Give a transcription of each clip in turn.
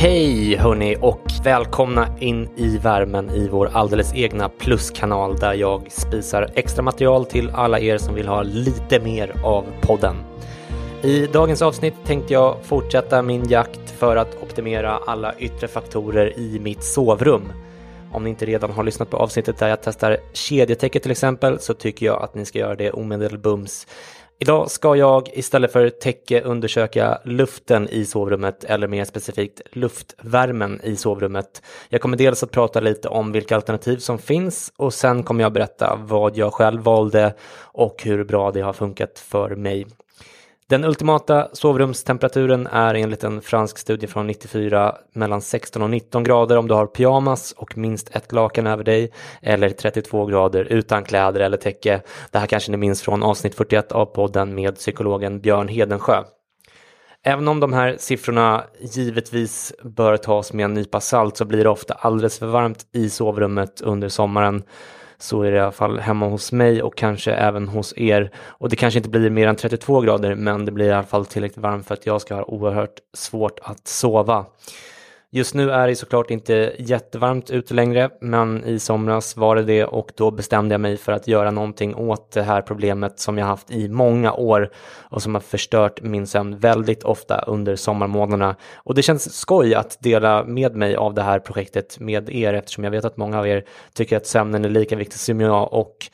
Hej hörni och välkomna in i värmen i vår alldeles egna pluskanal där jag spisar extra material till alla er som vill ha lite mer av podden. I dagens avsnitt tänkte jag fortsätta min jakt för att optimera alla yttre faktorer i mitt sovrum. Om ni inte redan har lyssnat på avsnittet där jag testar kedjetäcke till exempel så tycker jag att ni ska göra det omedelbums. Idag ska jag istället för täcke undersöka luften i sovrummet eller mer specifikt luftvärmen i sovrummet. Jag kommer dels att prata lite om vilka alternativ som finns och sen kommer jag berätta vad jag själv valde och hur bra det har funkat för mig. Den ultimata sovrumstemperaturen är enligt en fransk studie från 94 mellan 16 och 19 grader om du har pyjamas och minst ett lakan över dig eller 32 grader utan kläder eller täcke. Det här kanske ni minns från avsnitt 41 av podden med psykologen Björn Hedensjö. Även om de här siffrorna givetvis bör tas med en nypa salt så blir det ofta alldeles för varmt i sovrummet under sommaren så är det i alla fall hemma hos mig och kanske även hos er. Och det kanske inte blir mer än 32 grader men det blir i alla fall tillräckligt varmt för att jag ska ha oerhört svårt att sova. Just nu är det såklart inte jättevarmt ute längre, men i somras var det det och då bestämde jag mig för att göra någonting åt det här problemet som jag haft i många år och som har förstört min sömn väldigt ofta under sommarmånaderna. Och det känns skoj att dela med mig av det här projektet med er eftersom jag vet att många av er tycker att sömnen är lika viktig som jag och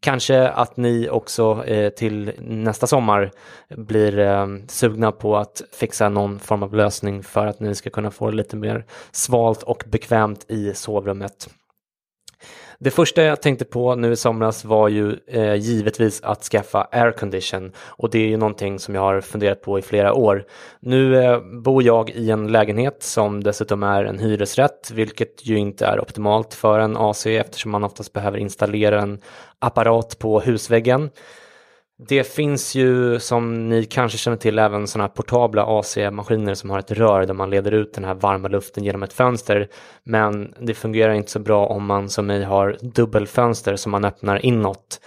Kanske att ni också eh, till nästa sommar blir eh, sugna på att fixa någon form av lösning för att ni ska kunna få det lite mer svalt och bekvämt i sovrummet. Det första jag tänkte på nu i somras var ju eh, givetvis att skaffa aircondition och det är ju någonting som jag har funderat på i flera år. Nu eh, bor jag i en lägenhet som dessutom är en hyresrätt, vilket ju inte är optimalt för en AC eftersom man oftast behöver installera en apparat på husväggen. Det finns ju som ni kanske känner till även sådana här portabla AC-maskiner som har ett rör där man leder ut den här varma luften genom ett fönster. Men det fungerar inte så bra om man som mig har dubbelfönster som man öppnar inåt.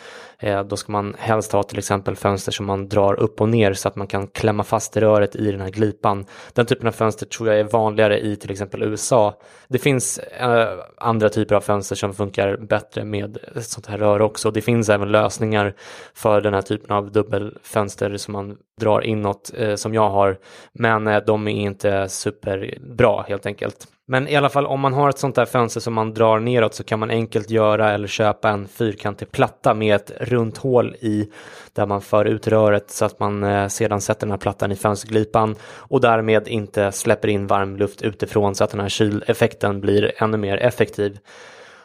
Eh, då ska man helst ha till exempel fönster som man drar upp och ner så att man kan klämma fast röret i den här glipan. Den typen av fönster tror jag är vanligare i till exempel USA. Det finns eh, andra typer av fönster som funkar bättre med sånt här rör också. Det finns även lösningar för den här typen av dubbelfönster som man drar inåt eh, som jag har. Men eh, de är inte superbra helt enkelt. Men i alla fall om man har ett sånt där fönster som man drar neråt så kan man enkelt göra eller köpa en fyrkantig platta med ett runt hål i där man för ut röret så att man eh, sedan sätter den här plattan i fönsterglipan och därmed inte släpper in varm luft utifrån så att den här kyleffekten blir ännu mer effektiv.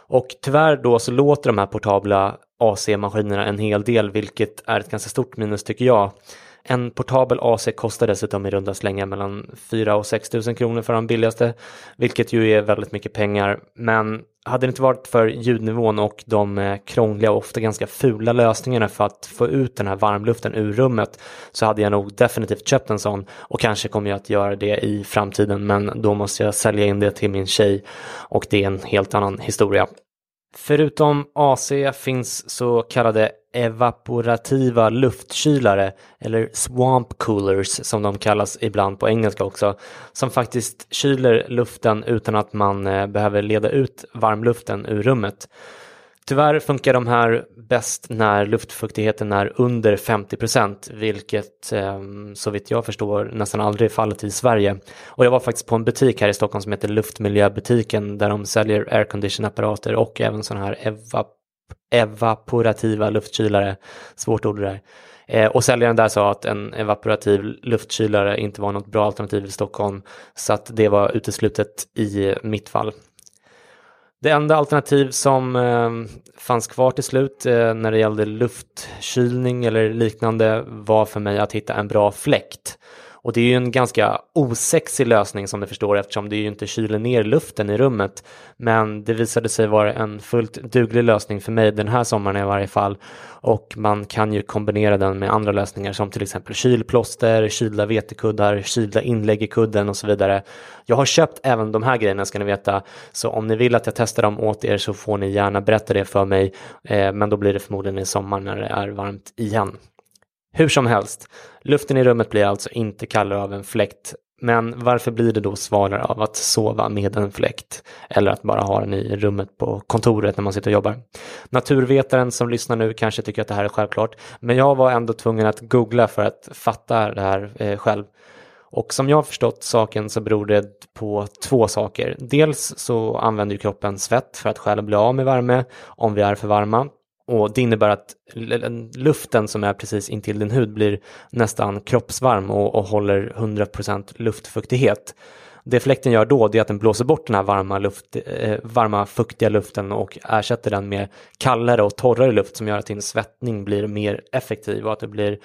Och tyvärr då så låter de här portabla AC-maskinerna en hel del vilket är ett ganska stort minus tycker jag. En portabel AC kostar dessutom i runda slängar mellan 4 och 6 000 kronor för den billigaste, vilket ju är väldigt mycket pengar. Men hade det inte varit för ljudnivån och de eh, krångliga och ofta ganska fula lösningarna för att få ut den här varmluften ur rummet så hade jag nog definitivt köpt en sån och kanske kommer jag att göra det i framtiden men då måste jag sälja in det till min tjej och det är en helt annan historia. Förutom AC finns så kallade evaporativa luftkylare eller swamp coolers som de kallas ibland på engelska också som faktiskt kyler luften utan att man eh, behöver leda ut varmluften ur rummet. Tyvärr funkar de här bäst när luftfuktigheten är under 50 procent, vilket eh, så vitt jag förstår nästan aldrig är fallet i Sverige. Och jag var faktiskt på en butik här i Stockholm som heter Luftmiljöbutiken där de säljer aircondition-apparater och även sådana här evap evaporativa luftkylare, svårt ord det där. Eh, och säljaren där sa att en evaporativ luftkylare inte var något bra alternativ i Stockholm, så att det var uteslutet i mitt fall. Det enda alternativ som eh, fanns kvar till slut eh, när det gällde luftkylning eller liknande var för mig att hitta en bra fläkt. Och det är ju en ganska osexig lösning som du förstår eftersom det ju inte kyler ner luften i rummet. Men det visade sig vara en fullt duglig lösning för mig den här sommaren i varje fall. Och man kan ju kombinera den med andra lösningar som till exempel kylplåster, kylda vetekuddar, kylda inlägg i kudden och så vidare. Jag har köpt även de här grejerna ska ni veta. Så om ni vill att jag testar dem åt er så får ni gärna berätta det för mig. Eh, men då blir det förmodligen i sommar när det är varmt igen. Hur som helst, luften i rummet blir alltså inte kallare av en fläkt. Men varför blir det då svalare av att sova med en fläkt? Eller att bara ha den i rummet på kontoret när man sitter och jobbar? Naturvetaren som lyssnar nu kanske tycker att det här är självklart. Men jag var ändå tvungen att googla för att fatta det här eh, själv. Och som jag har förstått saken så beror det på två saker. Dels så använder kroppen svett för att själv bli av med värme om vi är för varma. Och det innebär att luften som är precis intill din hud blir nästan kroppsvarm och, och håller 100% luftfuktighet. Det fläkten gör då är att den blåser bort den här varma, luft, eh, varma fuktiga luften och ersätter den med kallare och torrare luft som gör att din svettning blir mer effektiv och att det blir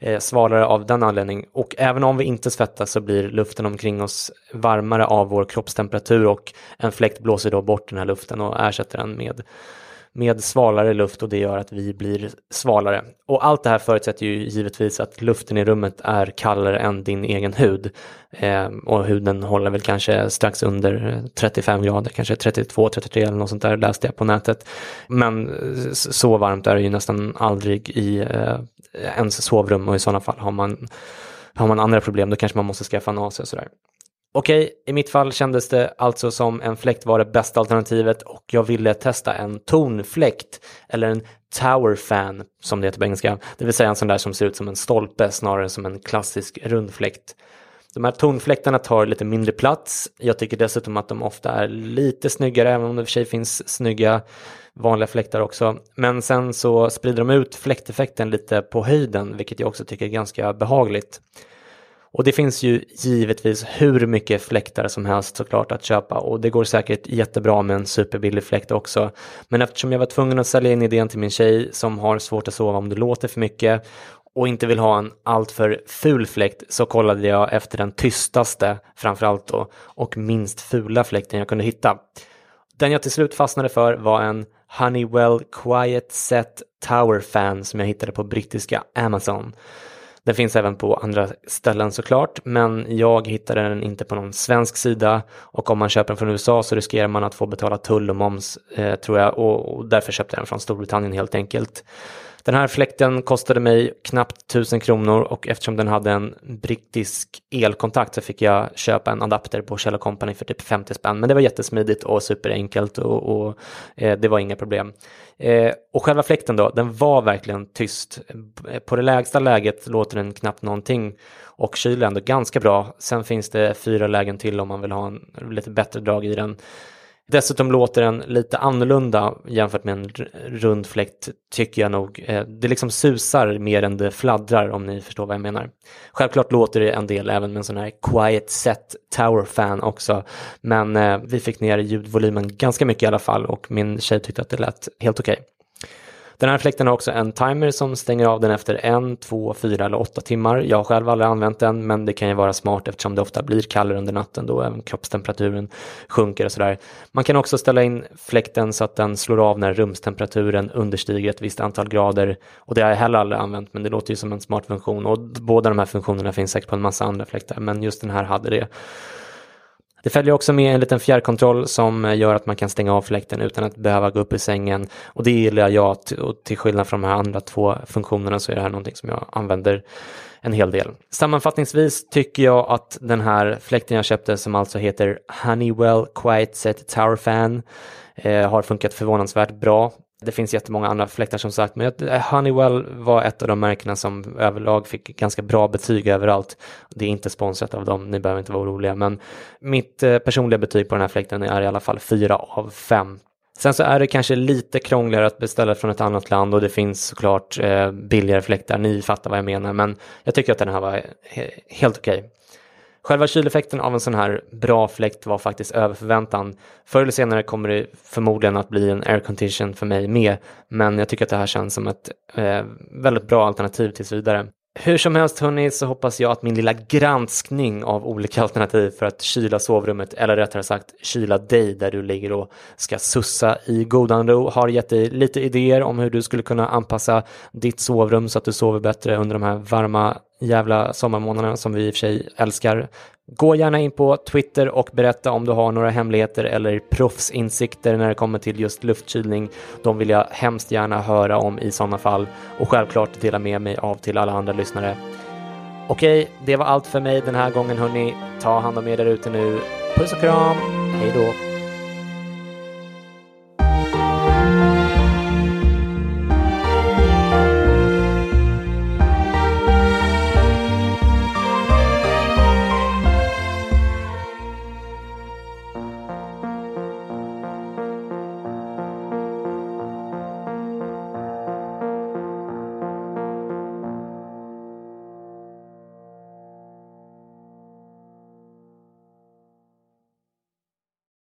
eh, svalare av den anledningen. Och även om vi inte svettas så blir luften omkring oss varmare av vår kroppstemperatur och en fläkt blåser då bort den här luften och ersätter den med med svalare luft och det gör att vi blir svalare. Och allt det här förutsätter ju givetvis att luften i rummet är kallare än din egen hud. Eh, och huden håller väl kanske strax under 35 grader, kanske 32, 33 eller något sånt där läste jag på nätet. Men så varmt är det ju nästan aldrig i eh, ens sovrum och i sådana fall har man har man andra problem då kanske man måste skaffa en AC och sådär. Okej, i mitt fall kändes det alltså som en fläkt var det bästa alternativet och jag ville testa en tonfläkt eller en tower fan som det heter på engelska. Det vill säga en sån där som ser ut som en stolpe snarare än som en klassisk rundfläkt. De här tonfläktarna tar lite mindre plats. Jag tycker dessutom att de ofta är lite snyggare, även om det för sig finns snygga vanliga fläktar också. Men sen så sprider de ut fläkteffekten lite på höjden, vilket jag också tycker är ganska behagligt. Och det finns ju givetvis hur mycket fläktar som helst såklart att köpa och det går säkert jättebra med en superbillig fläkt också. Men eftersom jag var tvungen att sälja in idén till min tjej som har svårt att sova om det låter för mycket och inte vill ha en alltför ful fläkt så kollade jag efter den tystaste framförallt då och minst fula fläkten jag kunde hitta. Den jag till slut fastnade för var en Honeywell Quiet Set Tower Fan som jag hittade på brittiska Amazon. Den finns även på andra ställen såklart, men jag hittade den inte på någon svensk sida och om man köper den från USA så riskerar man att få betala tull och moms eh, tror jag och, och därför köpte jag den från Storbritannien helt enkelt. Den här fläkten kostade mig knappt 1000 kronor och eftersom den hade en brittisk elkontakt så fick jag köpa en adapter på Kjell Company för typ 50 spänn. Men det var jättesmidigt och superenkelt och, och eh, det var inga problem. Eh, och själva fläkten då, den var verkligen tyst. På det lägsta läget låter den knappt någonting och kyler ändå ganska bra. Sen finns det fyra lägen till om man vill ha en lite bättre drag i den. Dessutom låter den lite annorlunda jämfört med en rund fläkt tycker jag nog. Eh, det liksom susar mer än det fladdrar om ni förstår vad jag menar. Självklart låter det en del även med en sån här quiet set tower fan också. Men eh, vi fick ner ljudvolymen ganska mycket i alla fall och min tjej tyckte att det lät helt okej. Okay. Den här fläkten har också en timer som stänger av den efter en, två, fyra eller åtta timmar. Jag har själv aldrig använt den men det kan ju vara smart eftersom det ofta blir kallare under natten då även kroppstemperaturen sjunker och sådär. Man kan också ställa in fläkten så att den slår av när rumstemperaturen understiger ett visst antal grader och det har jag heller aldrig använt men det låter ju som en smart funktion och båda de här funktionerna finns säkert på en massa andra fläktar men just den här hade det. Det följer också med en liten fjärrkontroll som eh, gör att man kan stänga av fläkten utan att behöva gå upp i sängen och det gillar jag och till skillnad från de här andra två funktionerna så är det här någonting som jag använder en hel del. Sammanfattningsvis tycker jag att den här fläkten jag köpte som alltså heter Honeywell Quiet Set Tower Fan eh, har funkat förvånansvärt bra. Det finns jättemånga andra fläktar som sagt, men Honeywell var ett av de märkena som överlag fick ganska bra betyg överallt. Det är inte sponsrat av dem, ni behöver inte vara oroliga, men mitt eh, personliga betyg på den här fläkten är i alla fall 4 av 5. Sen så är det kanske lite krångligare att beställa från ett annat land och det finns såklart eh, billigare fläktar, ni fattar vad jag menar, men jag tycker att den här var helt okej. Okay. Själva kyleffekten av en sån här bra fläkt var faktiskt över förväntan. Förr eller senare kommer det förmodligen att bli en aircondition för mig med, men jag tycker att det här känns som ett eh, väldigt bra alternativ tills vidare. Hur som helst hörni så hoppas jag att min lilla granskning av olika alternativ för att kyla sovrummet, eller rättare sagt kyla dig där du ligger och ska sussa i godan ro, har gett dig lite idéer om hur du skulle kunna anpassa ditt sovrum så att du sover bättre under de här varma jävla sommarmånaderna som vi i och för sig älskar. Gå gärna in på Twitter och berätta om du har några hemligheter eller proffsinsikter när det kommer till just luftkylning. De vill jag hemskt gärna höra om i sådana fall och självklart dela med mig av till alla andra lyssnare. Okej, det var allt för mig den här gången hörni. Ta hand om er där ute nu. Puss och kram. Hej då.